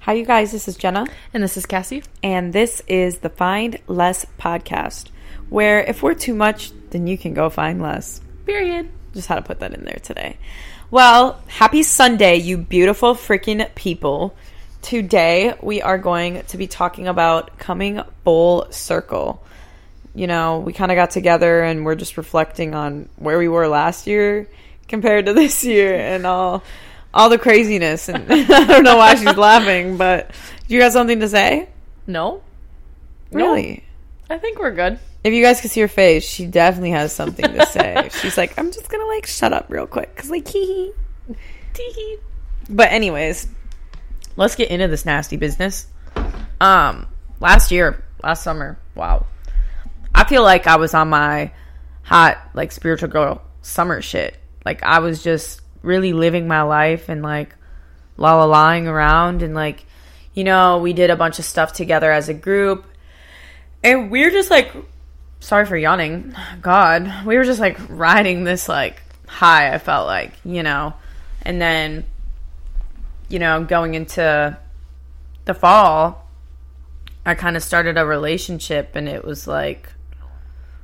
Hi, you guys. This is Jenna, And this is Cassie. and this is the Find Less podcast, where if we're too much, then you can go find less. Period. Just had to put that in there today. Well, happy Sunday, you beautiful freaking people. Today, we are going to be talking about coming full circle. You know, we kind of got together and we're just reflecting on where we were last year compared to this year and all all the craziness and I don't know why she's laughing, but do you got something to say? No? Really? I think we're good. If you guys could see her face, she definitely has something to say. She's like, I'm just gonna like shut up real quick because like hee hee tee hee. But anyways, let's get into this nasty business. Um, last year, last summer, wow, I feel like I was on my hot like spiritual girl summer shit. Like I was just really living my life and like la la lying around and like you know we did a bunch of stuff together as a group. And we are just like sorry for yawning. God we were just like riding this like high i felt like you know. And then you know going into the fall i kind of started a relationship and it was like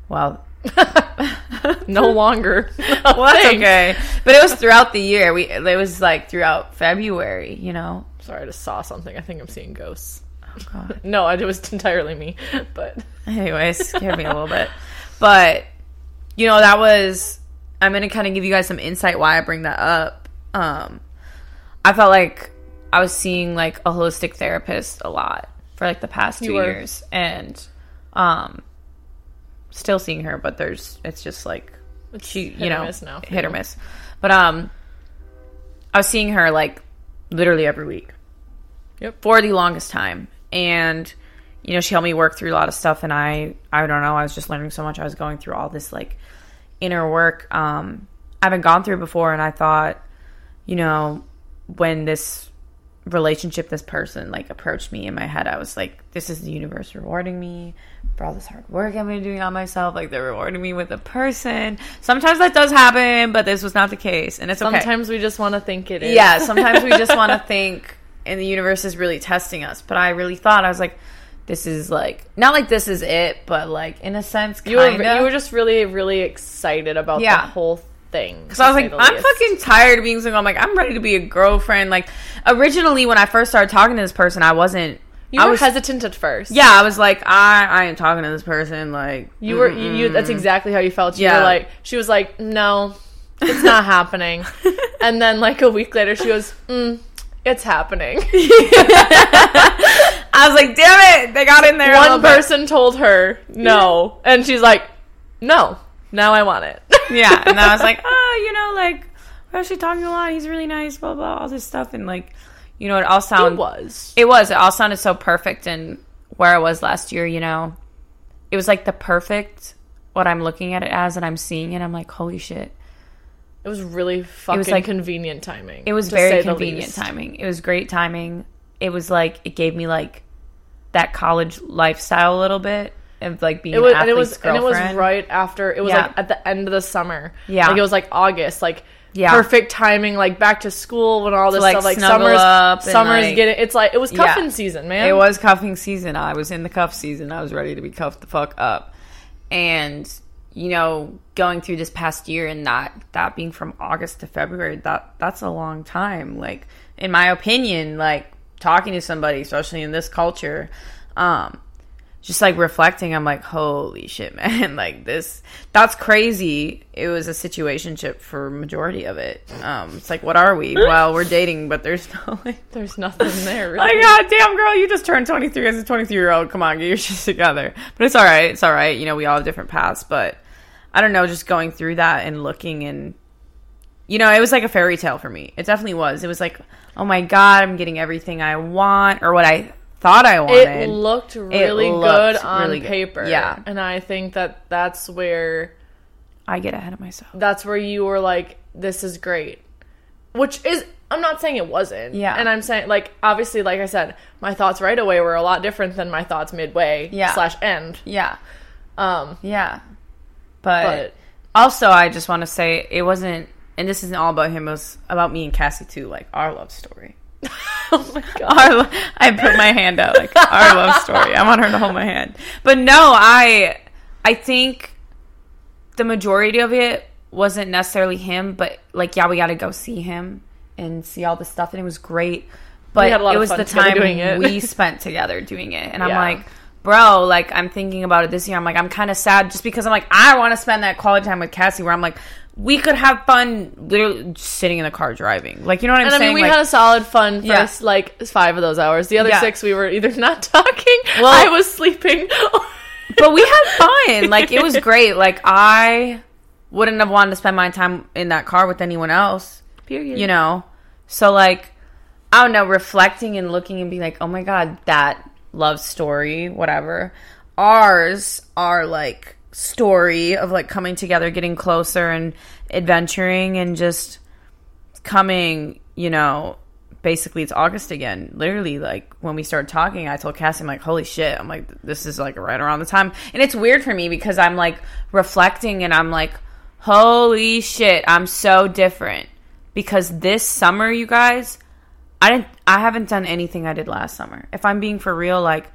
well No longer. well that's okay but it was throughout the year we it was like throughout february you know Sorry, I just saw something. I think I'm seeing ghosts. oh god No, it was entirely me. But Anyways, scared me a little bit. But you know, that was I'm gonna kind of give you guys some insight why I bring that up. Um I felt like I was seeing like a holistic therapist a lot for like the past You two were. years. And um still seeing her, but there's it's just like she you know now hit or miss. But um I was seeing her like literally every week Yep. for the longest time and you know she helped me work through a lot of stuff and i i don't know i was just learning so much i was going through all this like inner work um i haven't gone through before and i thought you know when this relationship this person like approached me in my head i was like this is the universe rewarding me for all this hard work i've been doing on myself like they're rewarding me with a person sometimes that does happen but this was not the case and it's okay sometimes we just want to think it is. yeah, sometimes we just want to think, and the universe is really testing us. But I really thought I was like, this is like not like this is it, but like in a sense, you were you were just really really excited about Yeah. the whole thing. Because I was like, I'm fucking tired of being single. I'm like, I'm ready to be a girlfriend. Like, originally when I first started talking to this person, I wasn't. You I were was hesitant at first. Yeah, I was like, I I ain't talking to this person. Like, You were you, you that's exactly how you felt. You Yeah. were like she was like, No, it's not happening. And then like a week later she goes, mm, it's happening. I was like, damn it, they got in there. One bit. person told her no. And she's like, No, now I want it. Yeah, and I was like, oh, you know, like we're actually talking a lot. He's really nice, blah blah, all this stuff, and like, you know, it all It sounded was. it was it all sounded so perfect, and where I was last year, you know, it was like the perfect what I'm looking at it as, and I'm seeing it. I'm like, holy shit! It was really fucking like- convenient timing. It was very convenient timing. It was great timing. It was like it gave me like that college lifestyle a little bit of like being It was, an and it was, and it was right after. It was Yeah. like at the end of the summer. Yeah. like it was like August. Like Yeah. perfect timing. Like back to school when all this like, stuff. Like summer's up summer's like- getting. It's like it was Yeah. cuffing season, man. It was cuffing season. I was in the cuff season. I was ready to be cuffed the fuck up. And you know, going through this past year and that that being from August to February, that that's a long time. Like in my opinion, like talking to somebody, especially in this culture, um just like reflecting, I'm like, holy shit, man! Like this, that's crazy. It was a situationship for majority of it. Um, it's like, what are we? Well, we're dating, but there's no like, There's nothing there. like, Really. God damn, girl, you just turned 23 as a 23 year old. Come on, get your shit together. But it's all right. It's all right. You know, we all have different paths. But I don't know, just going through that and looking and, you know, it was like a fairy tale for me. It definitely was. It was like, oh my God, I'm getting everything I want or what I thought I wanted. It looked really looked good on really good. paper. Yeah. and I think that that's where I get ahead of myself. that's where you were like, "This is great," which is. I'm not saying it wasn't. Yeah. And I'm saying, like, obviously, like I said, my thoughts right away were a lot different than my thoughts midway Yeah. slash end. Yeah. Um, Yeah. But, but also, I just want to say it wasn't, and this isn't all about him, it was about me and Cassie too, like our love story. oh my god. I put my hand out like our love story. I want her to hold my hand. But no, I I think the majority of it wasn't necessarily him, but like yeah, we got to go see him and see all the stuff, and it was great. But had a lot it was the time we spent together doing it, and I'm like. Bro, like I'm thinking about it this year. I'm like, I'm kind of sad just because I'm like, I want to spend that quality time with Cassie. Where I'm like, we could have fun, literally sitting in the car driving. Like, you know what I'm And I saying? mean, we like, had a solid fun Yeah. like five of those hours. The other Yeah. six, we were either not talking, Well- I was sleeping. but we had fun. Like it was great. Like I wouldn't have wanted to spend my time in that car with anyone else. Period. You know. So like I don't know, reflecting and looking and being like, oh my god, that love story, whatever. Ours are like story of like coming together, getting closer and adventuring and just coming, you know, basically it's August again. Literally, like when we started talking, I told Cassie, I'm like, holy shit. I'm like, this is like right around the time. And it's weird for me because I'm like reflecting and I'm like, holy shit, I'm so different. Because this summer, you guys, I didn't I haven't done anything I did last summer. If I'm being for real, like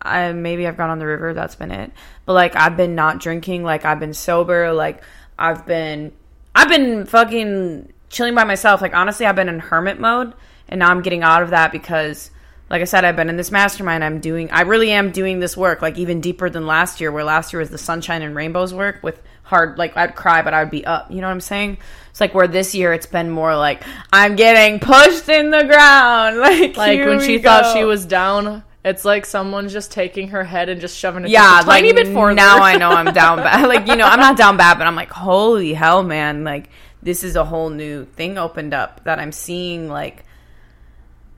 I maybe I've gone on the river, that's been it. But like I've been not drinking, like I've been sober, like I've been I've been fucking chilling by myself. Like honestly, I've been in hermit mode and now I'm getting out of that because like I said, I've been in this mastermind. I'm doing I really am doing this work like even deeper than last year where last year was the sunshine and rainbows work with hard like I'd cry but I'd be up. You know what I'm saying? It's like where this year it's been more like I'm getting pushed in the ground. Like like when she thought she was down, it's like someone's just taking her head and just shoving it yeah, just a tiny like, bit further. Now I know I'm down bad. Like you know, I'm not down bad, but I'm like, holy hell, man! Like this is a whole new thing opened up that I'm seeing. Like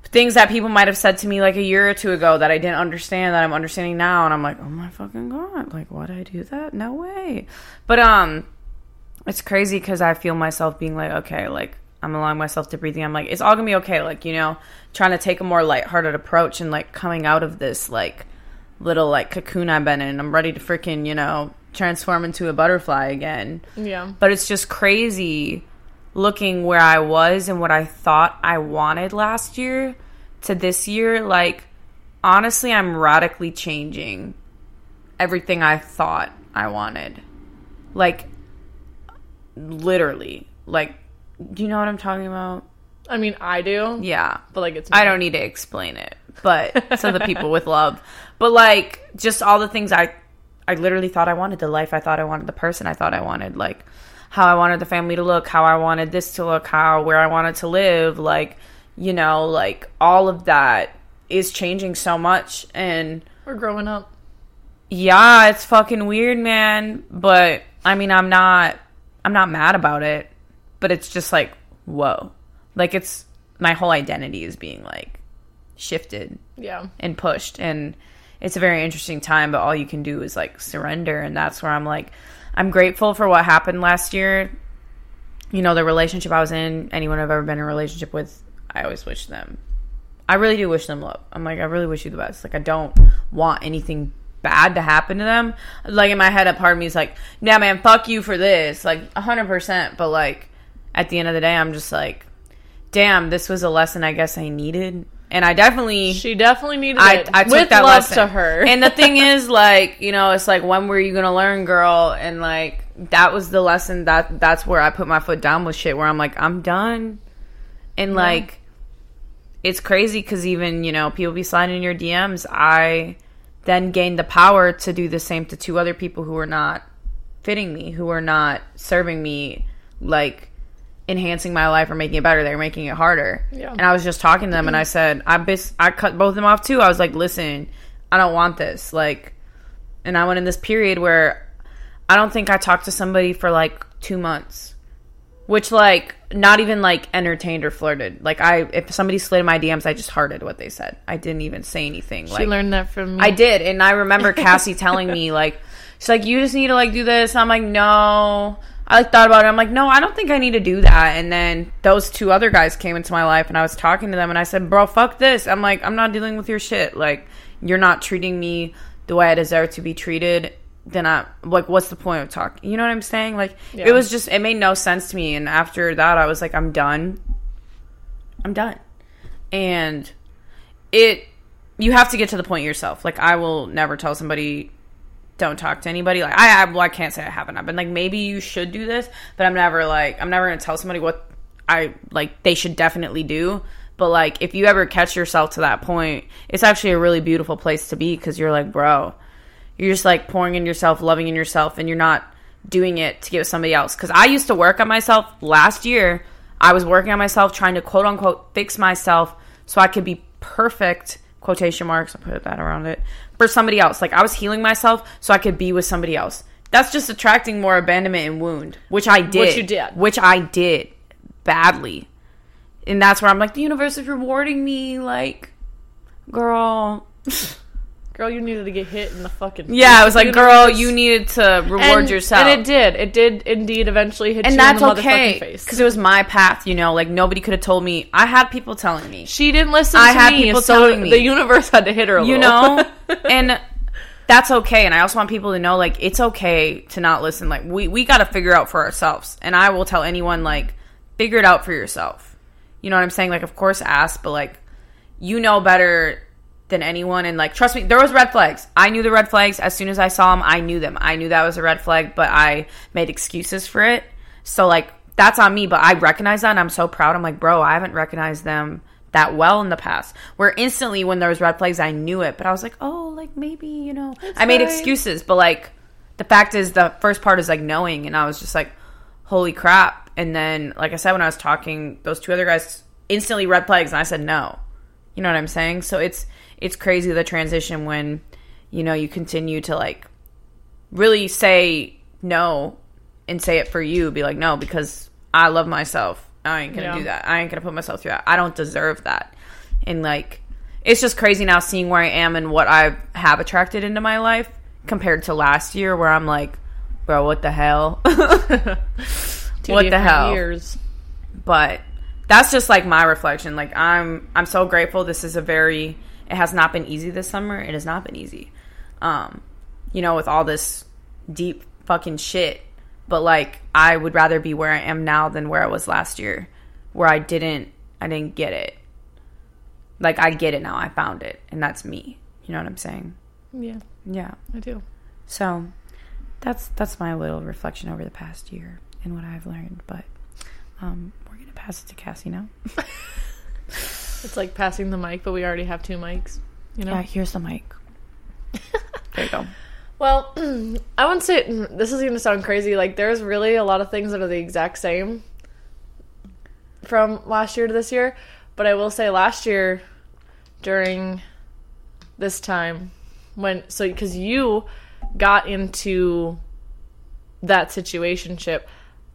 things that people might have said to me like a year or two ago that I didn't understand that I'm understanding now, and I'm like, oh my fucking god! Like, why did I do that? No way. But um, it's crazy because I feel myself being like, okay, like I'm allowing myself to breathing. I'm like, it's all gonna be okay. Like you know, trying to take a more lighthearted approach and like coming out of this like little like cocoon I've been in. I'm ready to freaking you know transform into a butterfly again. yeah. But it's just crazy looking where I was and what I thought I wanted last year to this year. Like, honestly, I'm radically changing everything I thought I wanted. Like, literally. Like, do you know what I'm talking about? I mean, I do, Yeah. but like it's I don't need to explain it, but to the people with love. But like just all the things I I literally thought I wanted, the life I thought I wanted, the person I thought I wanted, like how I wanted the family to look, how I wanted this to look, how where I wanted to live, like you know, like all of that is changing so much and We're growing up. yeah, it's fucking weird, man, but I mean, I'm not I'm not mad about it, but it's just like whoa. Like it's my whole identity is being like shifted Yeah. and pushed and it's a very interesting time but all you can do is like surrender and that's where i'm like i'm grateful for what happened last year. You know the relationship i was in anyone i've ever been in a relationship with i always wish them i really do wish them love i'm like i really wish you the best. Like i don't want anything bad to happen to them. Like in my head a part of me is like yeah man fuck you for this. Like 100% but like at the end of the day i'm just like damn this was a lesson i guess i needed and i definitely She definitely needed I, it. I took with that love lesson. to her. and the thing is, like, you know, it's like, when were you gonna learn, girl? And like, that was the lesson. That that's where I put my foot down with shit. Where I'm like, I'm done. And like, it's crazy because even you know, people be sliding in your DMs. I then gained the power to do the same to two other people who were not fitting me, who were not serving me, like enhancing my life or making it better. They were making it harder. Yeah. And I was just talking to them and I mm-hmm. said, I bis- I cut both of them off too. I was like, listen, I don't want this. Like, and I went in this period where I don't think I talked to somebody for like two months, which like not even like entertained or flirted. Like I, if somebody slid in my DMs, I just hearted what they said. I didn't even say anything. she like, learned that from me. I did, and I remember Cassie telling me like, she's like, you just need to like do this. And I'm like, no. I like thought about it. I'm like, no, I don't think I need to do that. And then those two other guys came into my life, and I was talking to them, and I said, bro, fuck this. I'm like, I'm not dealing with your shit. Like, you're not treating me the way I deserve to be treated. Then I like, what's the point of talking? You know what I'm saying? Like, Yeah. it was just, it made no sense to me. And after that, I was like, I'm done. I'm done. and it you have to get to the point yourself. Like I will never tell somebody don't talk to anybody. Like I, I well, I can't say I haven't. I've been like maybe you should do this, but I'm never like I'm never gonna tell somebody what I like they should definitely do. But like if you ever catch yourself to that point, it's actually a really beautiful place to be because you're like, bro, you're just like pouring in yourself, loving in yourself, and you're not doing it to give somebody else. Because I used to work on myself last year. I was working on myself, trying to quote unquote fix myself so I could be perfect quotation marks. I put that around it for somebody else. Like I was healing myself so I could be with somebody else. That's just attracting more abandonment and wound, which I did. Which you did. Which I did badly. And that's where I'm like, the universe is rewarding me. Like, girl. Girl, you needed to get hit in the fucking. Yeah, I was like, girl, you needed to reward and, yourself. and it did. It did indeed eventually hit and you that's in the okay motherfucking face. because it was my path. You know, like nobody could have told me. I had people telling me, She didn't listen I had me, people so telling me. the universe had to hit her. A you know, and that's okay. And I also want people to know, like, it's okay to not listen. Like, we we got to figure out for ourselves. And I will tell anyone, like, figure it out for yourself. You know what I'm saying? Like, of course, ask, but like, you know better than anyone. And like, trust me, there was red flags. I knew the red flags as soon as I saw them. I knew them. I knew that was a red flag, but I made excuses for it. So like, that's on me. But I recognize that, and I'm so proud. I'm like, bro, I haven't recognized them that well in the past. Where instantly, when there was red flags, I knew it, but I was like, oh, like maybe you know, I made excuses. But like, the fact is, the first part is like knowing, and I was just like, holy crap. And then, like I said, when I was talking, those two other guys instantly red flags, and I said no. You know what I'm saying? So it's it's crazy the transition when you know you continue to like really say no and say it for you. Be like no because I love myself. I ain't gonna Yeah. do that. I ain't gonna put myself through that. I don't deserve that. And like it's just crazy now seeing where I am and what I have attracted into my life compared to last year where I'm like, bro, what the hell? What the hell? Years. but that's just like my reflection like i'm i'm so grateful this is a very it has not been easy this summer it has not been easy um you know with all this deep fucking shit but like i would rather be where i am now than where i was last year where i didn't i didn't get it like i get it now i found it and that's me you know what i'm saying Yeah, yeah I do. so that's that's my little reflection over the past year and what I've learned. But um, we're gonna pass it to Cassie now. It's like passing the mic, but we already have two mics. You know. Yeah, here's the mic. there you go. Well, I wouldn't say mm, this is going to sound crazy. Like, there's really a lot of things that are the exact same from last year to this year. But I will say, last year, during this time, when, so, because you got into that situationship,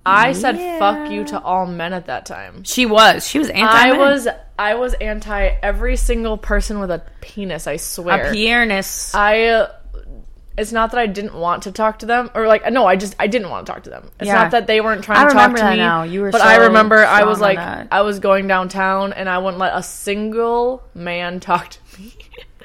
I said fuck you to all men at that time. She was. She was anti. I was I was anti every single person with a penis. I swear. a pianist. I uh, it's not that I didn't want to talk to them or like no, I just I didn't want to talk to them. It's Yeah. not that they weren't trying I to talk to me. now. You were but so I remember I was like. I was going downtown and I wouldn't let a single man talk to me.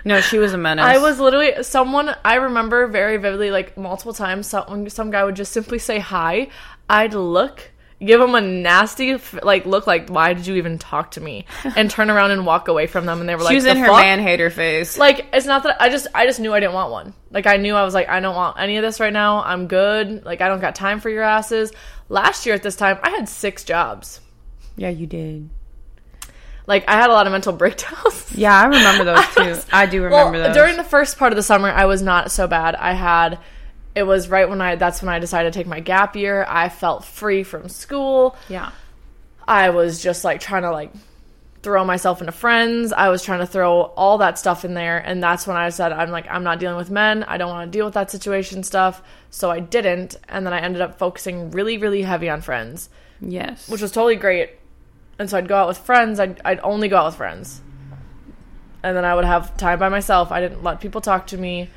no, she was a menace. I was literally someone I remember very vividly like multiple times some some guy would just simply say hi. I'd look give them a nasty like look like why did you even talk to me and turn around and walk away from them and they were like She was in her fuck?" man hater phase. like it's not that I just I just knew I didn't want one. Like I knew I was like I don't want any of this right now. I'm good. Like I don't got time for your asses. Last year at this time I had 6 jobs. yeah, you did. Like I had a lot of mental breakdowns. Yeah, I remember those too. I do remember well, those. during the first part of the summer I was not so bad. I had it was right when I that's when I decided to take my gap year. I felt free from school. yeah, I was just like trying to like throw myself into friends. I was trying to throw all that stuff in there. And that's when I said, I'm like, I'm not dealing with men. I don't want to deal with that situation stuff. So I didn't. And then I ended up focusing really, really heavy on friends, yes. which was totally great. And so I'd go out with friends. I'd, I'd only go out with friends. And then I would have time by myself. I didn't let people talk to me.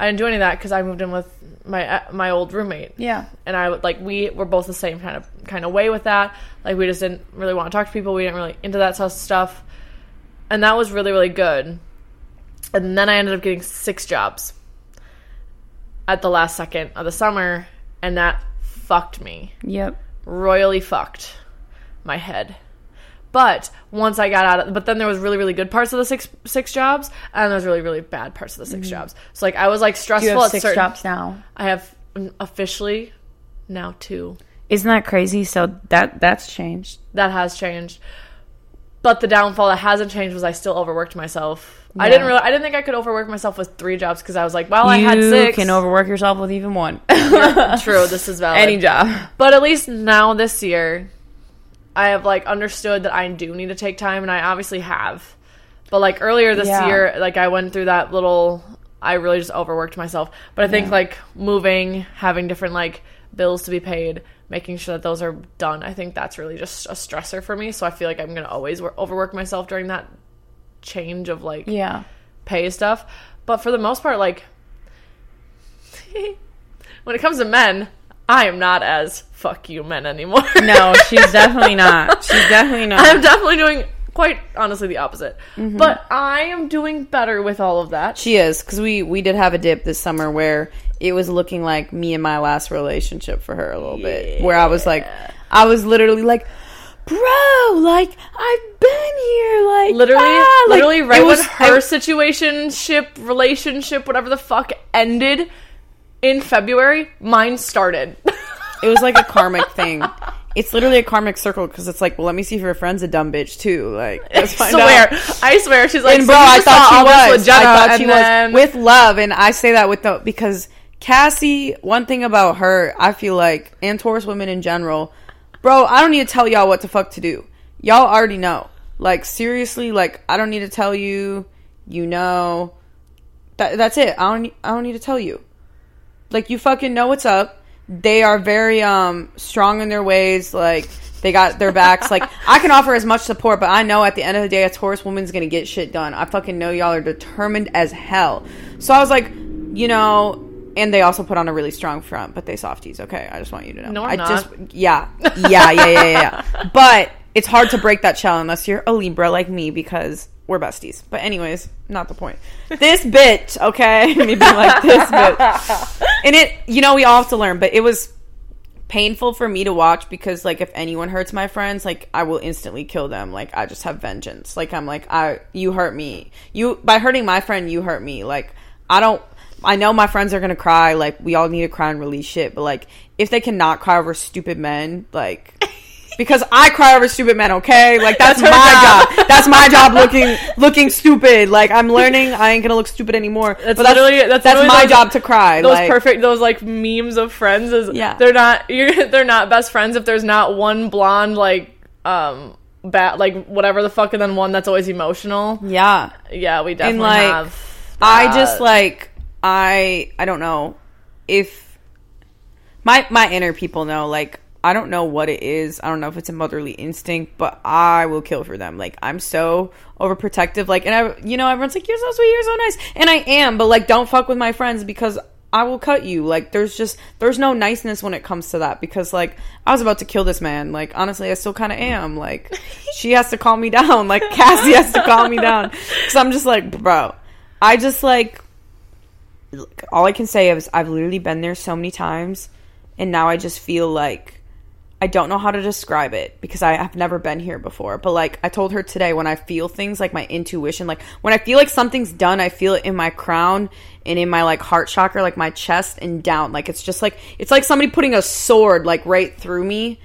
I didn't do any of that because I moved in with my uh, my old roommate yeah, and I would like we were both the same kind of kind of way with that. Like we just didn't really want to talk to people. We didn't really into that sort of stuff, and that was really really good. And then I ended up getting six jobs at the last second of the summer, and that fucked me yep. royally fucked my head But once I got out of, but then there was really really good parts of the six six jobs, and there was really really bad parts of the 6 jobs. So like I was like stressful. You have at six certain. jobs now. I have mm, officially now two. Isn't that crazy? So that that's changed. That has changed. But the downfall that hasn't changed was I still overworked myself. I didn't really. I didn't think I could overwork myself with three jobs because I was like, well, I had six. You can overwork yourself with even one. True, this is valid. Any job. But at least now this year, I have like understood that I do need to take time, and I obviously have. But like earlier this Yeah. year, like I went through that little. I really just overworked myself. But I think Yeah. like moving, having different like bills to be paid, making sure that those are done. I think that's really just a stressor for me. So I feel like I'm gonna always wor- overwork myself during that change of like Yeah. pay stuff. But for the most part, like when it comes to men, I am not as fuck you men anymore. No, she's definitely not. She's definitely not. I'm definitely doing quite honestly the opposite. But I am doing better with all of that. She is because we we did have a dip this summer where it was looking like me and my last relationship for her a little bit. Where I was like, I was literally like, bro, like I've been here, like Literally, ah," like, literally, right it was when her I- situationship, relationship, whatever the fuck ended in February, mine started. it was like a karmic thing. It's literally a karmic circle because it's like, well, let me see if your friend's a dumb bitch too. Like, let's I find swear, out. I swear, she's like, and bro, you I thought she was. I thought she then- was with love, and I say that with the because Cassie. One thing about her, I feel like, and Taurus women in general, bro. I don't need to tell y'all what the fuck to do. Y'all already know. Like seriously, like I don't need to tell you. You know. That that's it. I don't. I don't need to tell you. Like you fucking know what's up. They are very um strong in their ways. Like they got their backs. like I can offer as much support, but I know at the end of the day, a Taurus woman's gonna get shit done. I fucking know y'all are determined as hell. So I was like, you know. And they also put on a really strong front, but they softies. Okay, I just want you to know. No, I'm I not. just yeah, yeah, yeah, yeah, yeah. but it's hard to break that shell unless you're a Libra like me because we're besties. But anyways, not the point. This bitch, okay, me being like this bitch, and it, you know, we all have to learn. But it was painful for me to watch because, like, if anyone hurts my friends, like, I will instantly kill them. Like, I just have vengeance. Like, I'm like, I, you hurt me. You by hurting my friend, you hurt me. Like, I don't. I know my friends are gonna cry. Like, we all need to cry and release shit. But like, if they cannot cry over stupid men, like. Because I cry over stupid men, okay? Like that's, That's my job. job. That's my job looking looking stupid. Like I'm learning I ain't gonna look stupid anymore. That's but literally- that's that's, literally my those- job to cry. those like, perfect those like memes of friends is Yeah. they're not you're they're not best friends if there's not one blonde like um bat like whatever the fuck and then one that's always emotional Yeah. yeah we definitely like, have I just like I I don't know if my my inner people know like I don't know what it is. I don't know if it's a motherly instinct, but I will kill for them. Like I'm so overprotective. Like and I you know everyone's like you're so sweet, you're so nice, and I am. But like don't fuck with my friends because I will cut you. Like there's just there's no niceness when it comes to that because like I was about to kill this man. Like honestly, I still kind of am. Like she has to calm me down. Like Cassie has to calm me down because I'm just like bro. I just like all I can say is I've literally been there so many times, and now I just feel like I don't know how to describe it because I have never been here before. But like I told her today, when I feel things like my intuition, like when I feel like something's done, I feel it in my crown and in my like heart chakra, like my chest and down. Like it's just like it's like somebody putting a sword like right through me.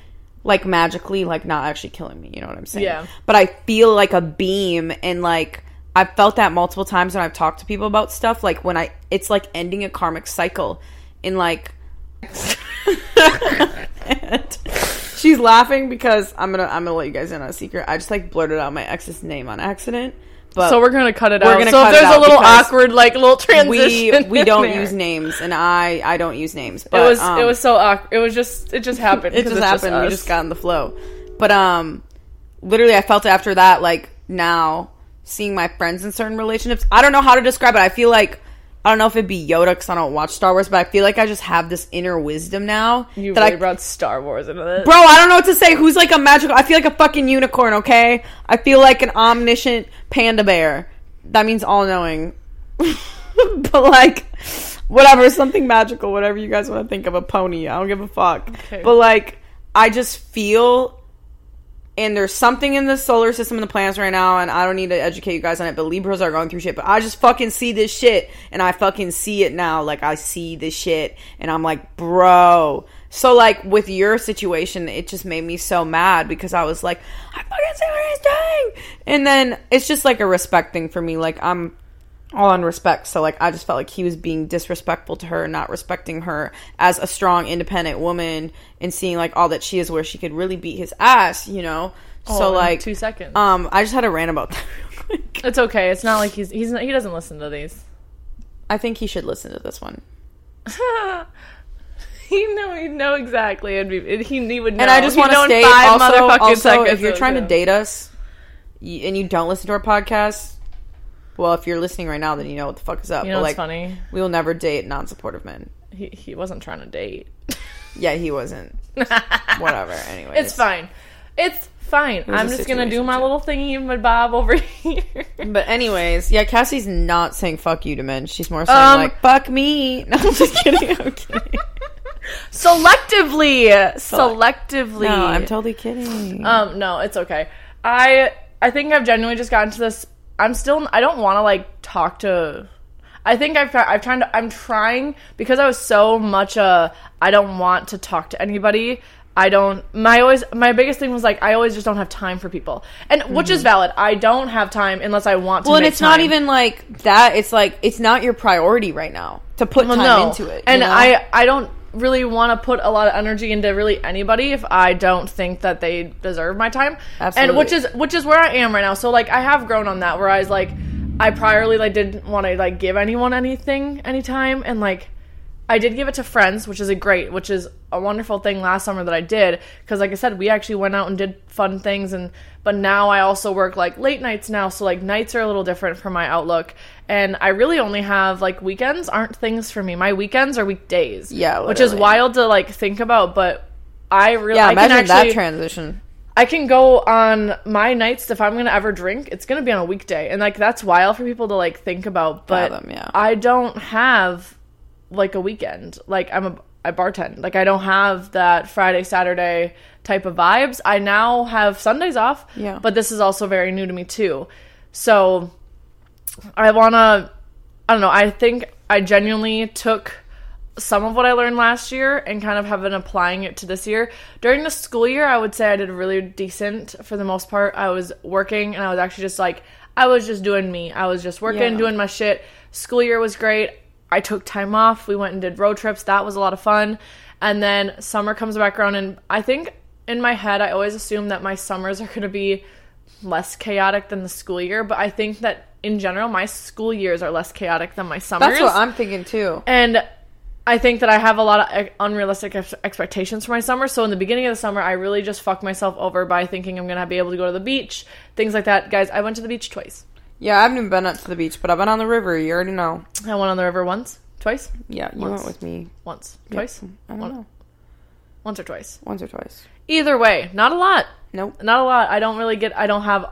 Like magically, like not actually killing me, you know what I'm saying? Yeah. But I feel like a beam and like I've felt that multiple times when I've talked to people about stuff. Like when I, it's like ending a karmic cycle. In like, And she's laughing because I'm gonna, I'm gonna let you guys in on a secret. I just like blurted out my ex's name on accident. But so we're gonna cut it we're out gonna so cut if there's a little awkward like little we transition we in don't there. use names, and I I don't use names. But it was um, it was so awkward it was just it just happened it just happened. we just got in the flow. But um, literally, I felt after that. Like now, seeing my friends in certain relationships, I don't know how to describe it. I feel like I don't know if it'd be Yoda because I don't watch Star Wars, but I feel like I just have this inner wisdom now you that really I. brought Star Wars into this Bro, I don't know what to say. Who's like a magical? I feel like a fucking unicorn. Okay, I feel like an omniscient panda bear. That means all knowing. but like, whatever, something magical, whatever you guys want to think of a pony. I don't give a fuck. Okay. But like, I just feel and there's something in the solar system and the planets right now, and I don't need to educate you guys on it, but Libras are going through shit. But I just fucking see this shit, and I fucking see it now. Like, I see this shit, and I'm like, bro. So, like, with your situation, it just made me so mad because I was like, I fucking see what he's doing. And then it's just like a respect thing for me. Like, I'm all on respect. So like I just felt like he was being disrespectful to her, not respecting her as a strong, independent woman, and seeing like all that she is, where she could really beat his ass, you know. Oh, so like two seconds. Um, I just had a rant about that. it's okay. It's not like he's he's not, he doesn't listen to these. I think he should listen to this one. he know he know exactly. It'd he, he would know. And I just want to state five also, also if you're trying to date us and you don't listen to our podcast, well, if you're listening right now, then you know what the fuck is up. You know but like, funny? we will never date non-supportive men. He he wasn't trying to date. Yeah, he wasn't. Whatever. Anyway, It's fine. It's fine. I'm just gonna do my situationship. little thingy with Bob over here. But anyways, yeah, Cassie's not saying "fuck you" to men. She's more saying Um, like "fuck me." No, I'm just kidding. I'm kidding. selectively, selectively. No, I'm totally kidding. Um, no, it's okay. I I think I've genuinely just gotten to this. I'm still. I don't want to like talk to. I think I've I've trying to. I'm trying because I was so much a. I don't want to talk to anybody. I don't. My always. My biggest thing was like I always just don't have time for people, and which is valid. I don't have time unless I want to. Mm-hmm. well, and it's not even like that. It's like it's not your priority right now to put Well, time no. into it. And know? I I don't really want to put a lot of energy into really anybody if I don't think that they deserve my time. Absolutely. And which is which is where I am right now. So like I have grown on that where I was like I priorly like didn't want to like give anyone anything anytime and like I did give it to friends, which is a great, which is a wonderful thing last summer that I did because like I said we actually went out and did fun things and but now I also work like late nights now so like nights are a little different for my outlook and I really only have like weekends aren't things for me. My weekends are weekdays. Yeah, Which is wild to like think about, but I really yeah, I can imagine actually that transition. I can go on my nights if I'm gonna ever drink, it's gonna be on a weekday. And like that's wild for people to like think about. But Fathom, yeah. I don't have like a weekend. Like I'm a I bartend. Like I don't have that Friday, Saturday type of vibes. I now have Sundays off. Yeah. But this is also very new to me too. So I wanna I don't know, I think I genuinely took some of what I learned last year and kind of have been applying it to this year. During the school year, I would say I did really decent for the most part. I was working and I was actually just like, I was just doing me. I was just working, Yeah. doing my shit. School year was great. I took time off. We went and did road trips. That was a lot of fun. And then summer comes back around, and I think in my head, I always assume that my summers are going to be less chaotic than the school year. But I think that in general, my school years are less chaotic than my summers. That's what I'm thinking too. And I think that I have a lot of eh, unrealistic ex- expectations for my summer. So in the beginning of the summer, I really just fucked myself over by thinking I'm gonna be able to go to the beach, things like that. Guys, I went to the beach twice. Yeah, I haven't even been up to the beach, but I've been on the river. You already know. I went on the river once, twice, Yeah, you Once. went with me. once, twice, I don't One- know. once or twice. Once or twice. Either way, not a lot. Nope. Not a lot. I don't really get. I don't have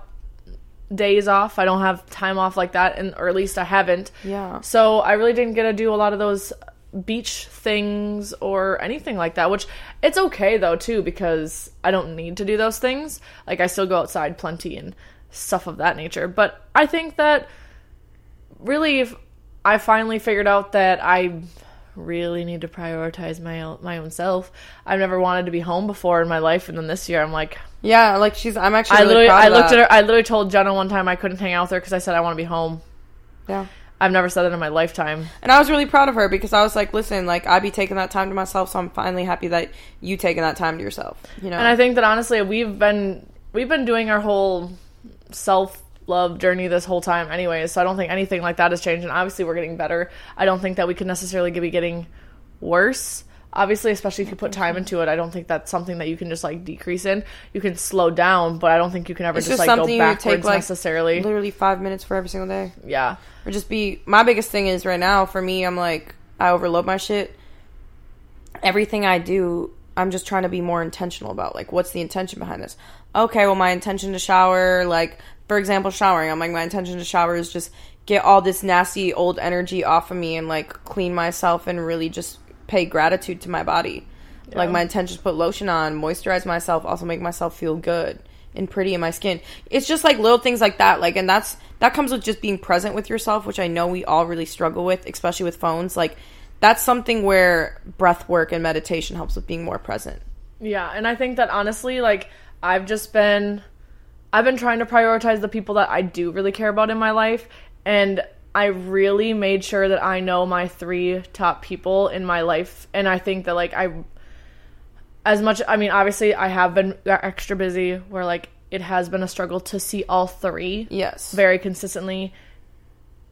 days off. I don't have time off like that, and or at least I haven't. Yeah. So I really didn't get to do a lot of those beach things or anything like that, which it's okay though too because I don't need to do those things. Like I still go outside plenty and stuff of that nature. But I think that really if I finally figured out that I really need to prioritize my own, my own self. I've never wanted to be home before in my life and then this year I'm like Yeah, like she's. I'm actually. I really literally proud I of looked that. at her I literally told Jenna one time I couldn't hang out with her cuz I said I want to be home. Yeah. I've never said that in my lifetime. And I was really proud of her because I was like, listen, like I be taking that time to myself, so I'm finally happy that you taking that time to yourself. You know. And I think that honestly, we've been we've been doing our whole self love journey this whole time, anyways. So I don't think anything like that has changed. And obviously, we're getting better. I don't think that we could necessarily be getting worse. Obviously, especially if you put time into it, I don't think that's something that you can just like decrease in. You can slow down, but I don't think you can ever It's just, just like go backwards take, like, necessarily. literally five minutes for every single day. yeah, Or just be. My biggest thing is right now for me, I'm like I overload my shit. Everything I do, I'm just trying to be more intentional about. Like, what's the intention behind this? Okay, well, my intention to shower, like for example, showering. I'm like my intention to shower is just get all this nasty old energy off of me and like clean myself and really just pay gratitude to my body. Like my intention is put lotion on, moisturize myself, also make myself feel good. and pretty in my skin. It's just like little things like that. Like, and that's that comes with just being present with yourself, which I know we all really struggle with, especially with phones. Like, that's something where breath work and meditation helps with being more present. Yeah, and I think that honestly, like I've just been I've been trying to prioritize the people that I do really care about in my life and I really made sure that I know my three top people in my life and I think that like I as much I mean obviously I have been extra busy where like it has been a struggle to see all three Yes. very consistently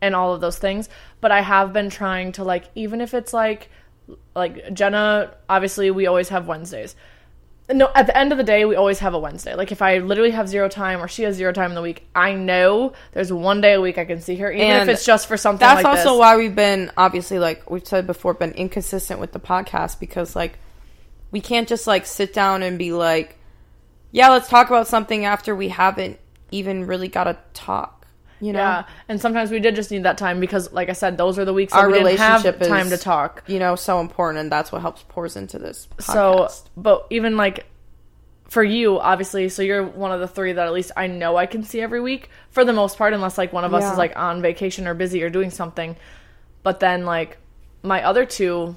and all of those things but i have been trying to like even if it's like like jenna obviously we always have wednesdays no at the end of the day we always have a wednesday like if i literally have zero time or she has zero time in the week i know there's one day a week i can see her even And if it's just for something That's like also this. why we've been obviously like we've said before been inconsistent with the podcast because like we can't just like sit down and be like yeah let's talk about something after we haven't even really got to talk you know? Yeah. And sometimes we did just need that time because like i said those are the weeks that our we didn't have relationship time is to talk. you know so important and that's what helps pours into this so but even like for you obviously so you're one of the three that at least i know i can see every week for the most part unless like one of us Yeah. is like on vacation or busy or doing something. But then like my other two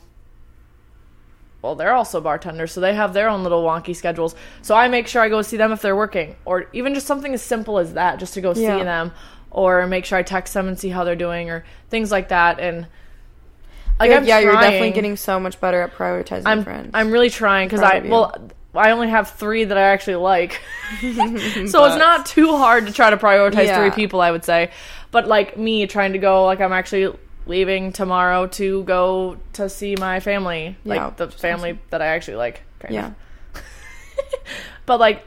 well they're also bartenders so they have their own little wonky schedules. So i make sure i go see them if they're working or even just something as simple as that just to go Yeah. see them or make sure i text them and see how they're doing or things like that and like You're- I'm yeah you're definitely getting so much better at prioritizing I'm friends I'm really trying because I well I only have three that I actually like, so it's not too hard to try to prioritize Yeah. three people. I would say, but like me trying to go like I'm actually leaving tomorrow to go to see my family, Yeah, like the family that I actually like. Kind yeah of. but like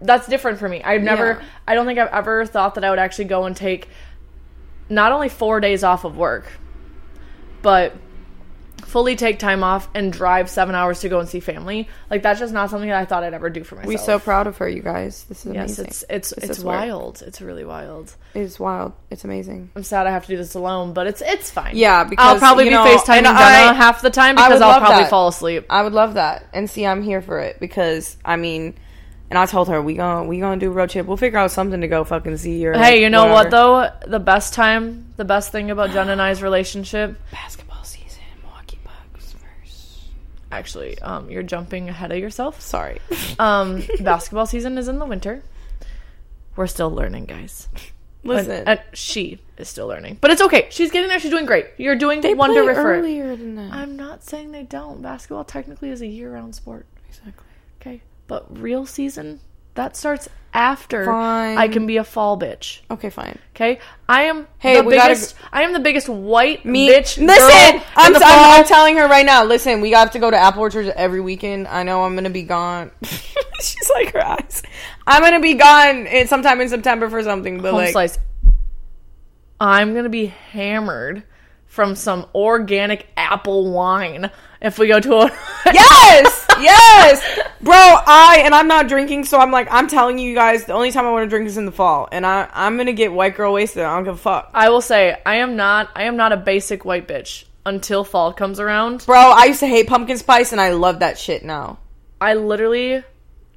that's different for me. I've never Yeah. I don't think I've ever thought that I would actually go and take not only 4 days off of work, but fully take time off and drive 7 hours to go and see family. Like that's just not something that I thought I'd ever do for myself. We're so proud of her you guys this is Yes, it's it's This it's is work. wild. It's really wild. it's wild it's amazing I'm sad I have to do this alone, but it's it's fine. Yeah, because, I'll probably be know, FaceTiming Jenna I- half the time because I'll probably that. fall asleep. I would love that. And see, I'm here for it because I mean, and I told her we gonna we gonna do a road trip. We'll figure out something to go fucking see or. Hey, you know what though? The best time, the best thing about Jen and I's relationship, Basketball season, Milwaukee Bucks first. actually, um, you're jumping ahead of yourself. Sorry. Um, basketball season is in the winter. We're still learning, guys. Listen, And, and she is still learning, but it's okay. She's getting there. She's doing great. You're doing they wonder play earlier than that. I'm not saying they don't. Basketball technically is a year-round sport. exactly. But real season that starts after Fine. I can be a fall bitch. Okay, fine. Okay, I am Hey, the we gotta biggest. I am the biggest white Me, bitch. listen. I'm, I'm. I'm telling her right now. Listen, we have to go to Apple Orchard every weekend. I know I'm gonna be gone. She's like her eyes. I'm gonna be gone in, sometime in September for something, but home like, slice. I'm gonna be hammered from some organic apple wine if we go to a. yes, yes, bro. I and I'm not drinking, so I'm like, I'm telling you guys, the only time I want to drink is in the fall, and I I'm gonna get white girl wasted. I don't give a fuck, I will say I am not. I am not a basic white bitch until fall comes around. bro. I used to hate pumpkin spice, and I love that shit now. I literally,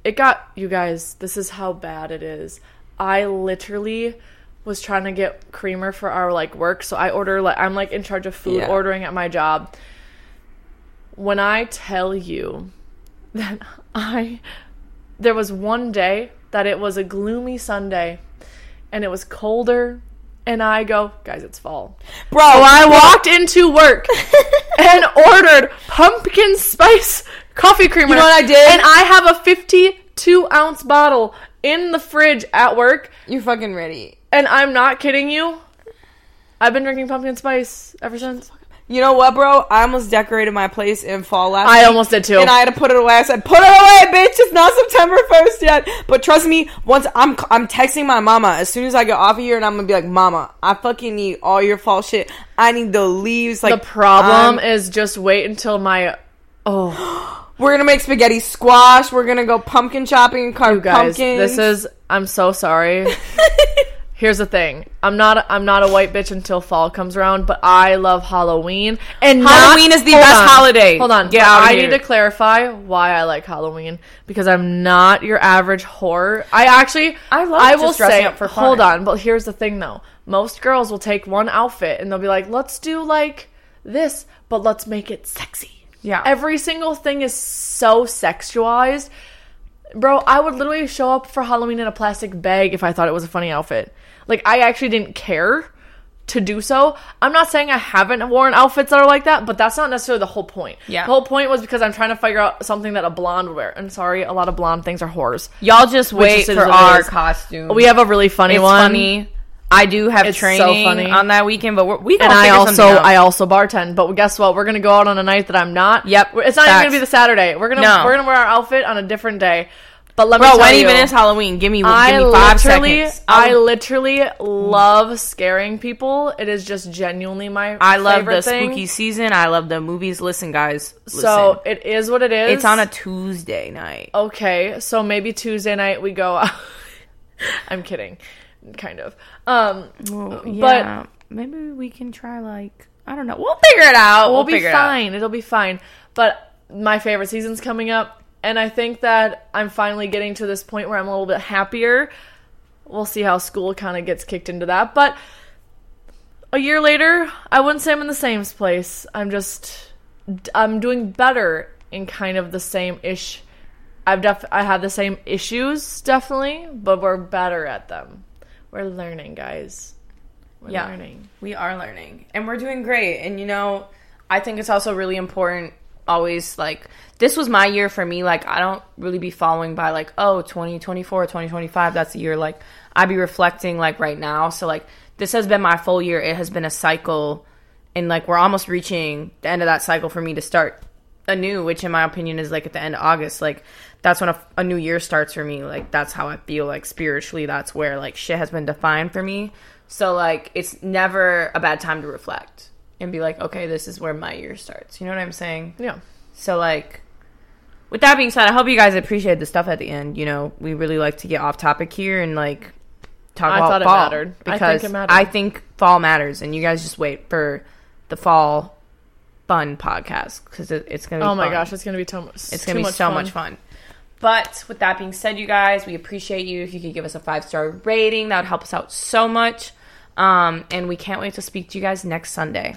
it got you guys. This is how bad it is. I literally was trying to get creamer for our like work, so I order like I'm like in charge of food Yeah. ordering at my job. When I tell you that I, there was one day that it was a gloomy Sunday, and it was colder, and I go, guys, it's fall. Bro, So I walked into work and ordered pumpkin spice coffee creamer. You know what I did? And I have a 52 ounce bottle in the fridge at work. You're fucking ready. And I'm not kidding you. I've been drinking pumpkin spice ever since. You know what, bro? I almost decorated my place in fall last. I week, almost did too. and I had to put it away. I said, "Put it away, bitch! It's not September first yet." But trust me, once I'm I'm texting my mama as soon as I get off of here, and I'm gonna be like, "Mama, I fucking need all your fall shit. I need the leaves." Like the problem I'm- is just wait until my. Oh, we're gonna make spaghetti squash. We're gonna go pumpkin shopping and carve you guys. pumpkins. This is. I'm so sorry. Here's the thing. I'm not I'm not a white bitch until fall comes around, but I love Halloween. And not- Halloween is the best on. holiday. Hold on. yeah I here. need to clarify why I like Halloween because I'm not your average whore. I actually I love I will say up for fun. hold on, but here's the thing though. Most girls will take one outfit and they'll be like, "Let's do like this, but let's make it sexy." Yeah. Every single thing is so sexualized. Bro, I would literally show up for Halloween in a plastic bag if I thought it was a funny outfit. Like, I actually didn't care to do so. I'm not saying I haven't worn outfits that are like that, but that's not necessarily the whole point. Yeah. The whole point was because I'm trying to figure out something that a blonde would wear. And sorry, a lot of blonde things are whores. Y'all just wait for our costume. We have a really funny it's one. funny. I do have It's so training funny. on that weekend, but we're, we And I also. I also bartend, but guess what? We're gonna go out on a night that I'm not. Yep. It's not even gonna be the Saturday. We're gonna No. we're gonna wear our outfit on a different day. But let me Bro, when you, even is Halloween? Give me, give me five seconds. I I'll- literally love scaring people. It is just genuinely my. I love the thing. spooky season. I love the movies. Listen, guys. Listen. So it is what it is. it's on a Tuesday night. okay. So maybe Tuesday night we go. out. I'm kidding, kind of. Um, Well, but- maybe we can try like I don't know. We'll figure it out. we'll, We'll, be figure it fine. It'll be fine. But my favorite season's coming up, and I think that I'm finally getting to this point where I'm a little bit happier. We'll see how school kind of gets kicked into that, but a year later, I wouldn't say I'm in the same place. I'm just I'm doing better in kind of the same ish. I've def I have the same issues definitely, but we're better at them. We're learning, guys. We're Yeah. learning. We are learning and we're doing great. And you know, I think it's also really important always like this was my year for me like I don't really be following by like oh 2024 2025 that's the year like I be reflecting like right now. So like this has been my full year. It has been a cycle and like we're almost reaching the end of that cycle for me to start anew which in my opinion is like at the end of August. Like that's when a, a new year starts for me. Like that's how I feel like spiritually. That's where like shit has been defined for me. So like it's never a bad time to reflect and be like, okay, this is where my year starts. You know what I'm saying? Yeah. So like with that being said, I hope you guys appreciate the stuff at the end. You know, we really like to get off topic here and like talk I about thought it fall mattered. I think because it mattered. I think fall matters, and you guys just wait for the fall fun podcast because it, it's gonna. Be Oh my fun. gosh, it's gonna be much. It's gonna be so much fun. But with that being said, you guys, we appreciate you. If you could give us a five star rating, that would help us out so much. Um, and we can't wait to speak to you guys next Sunday.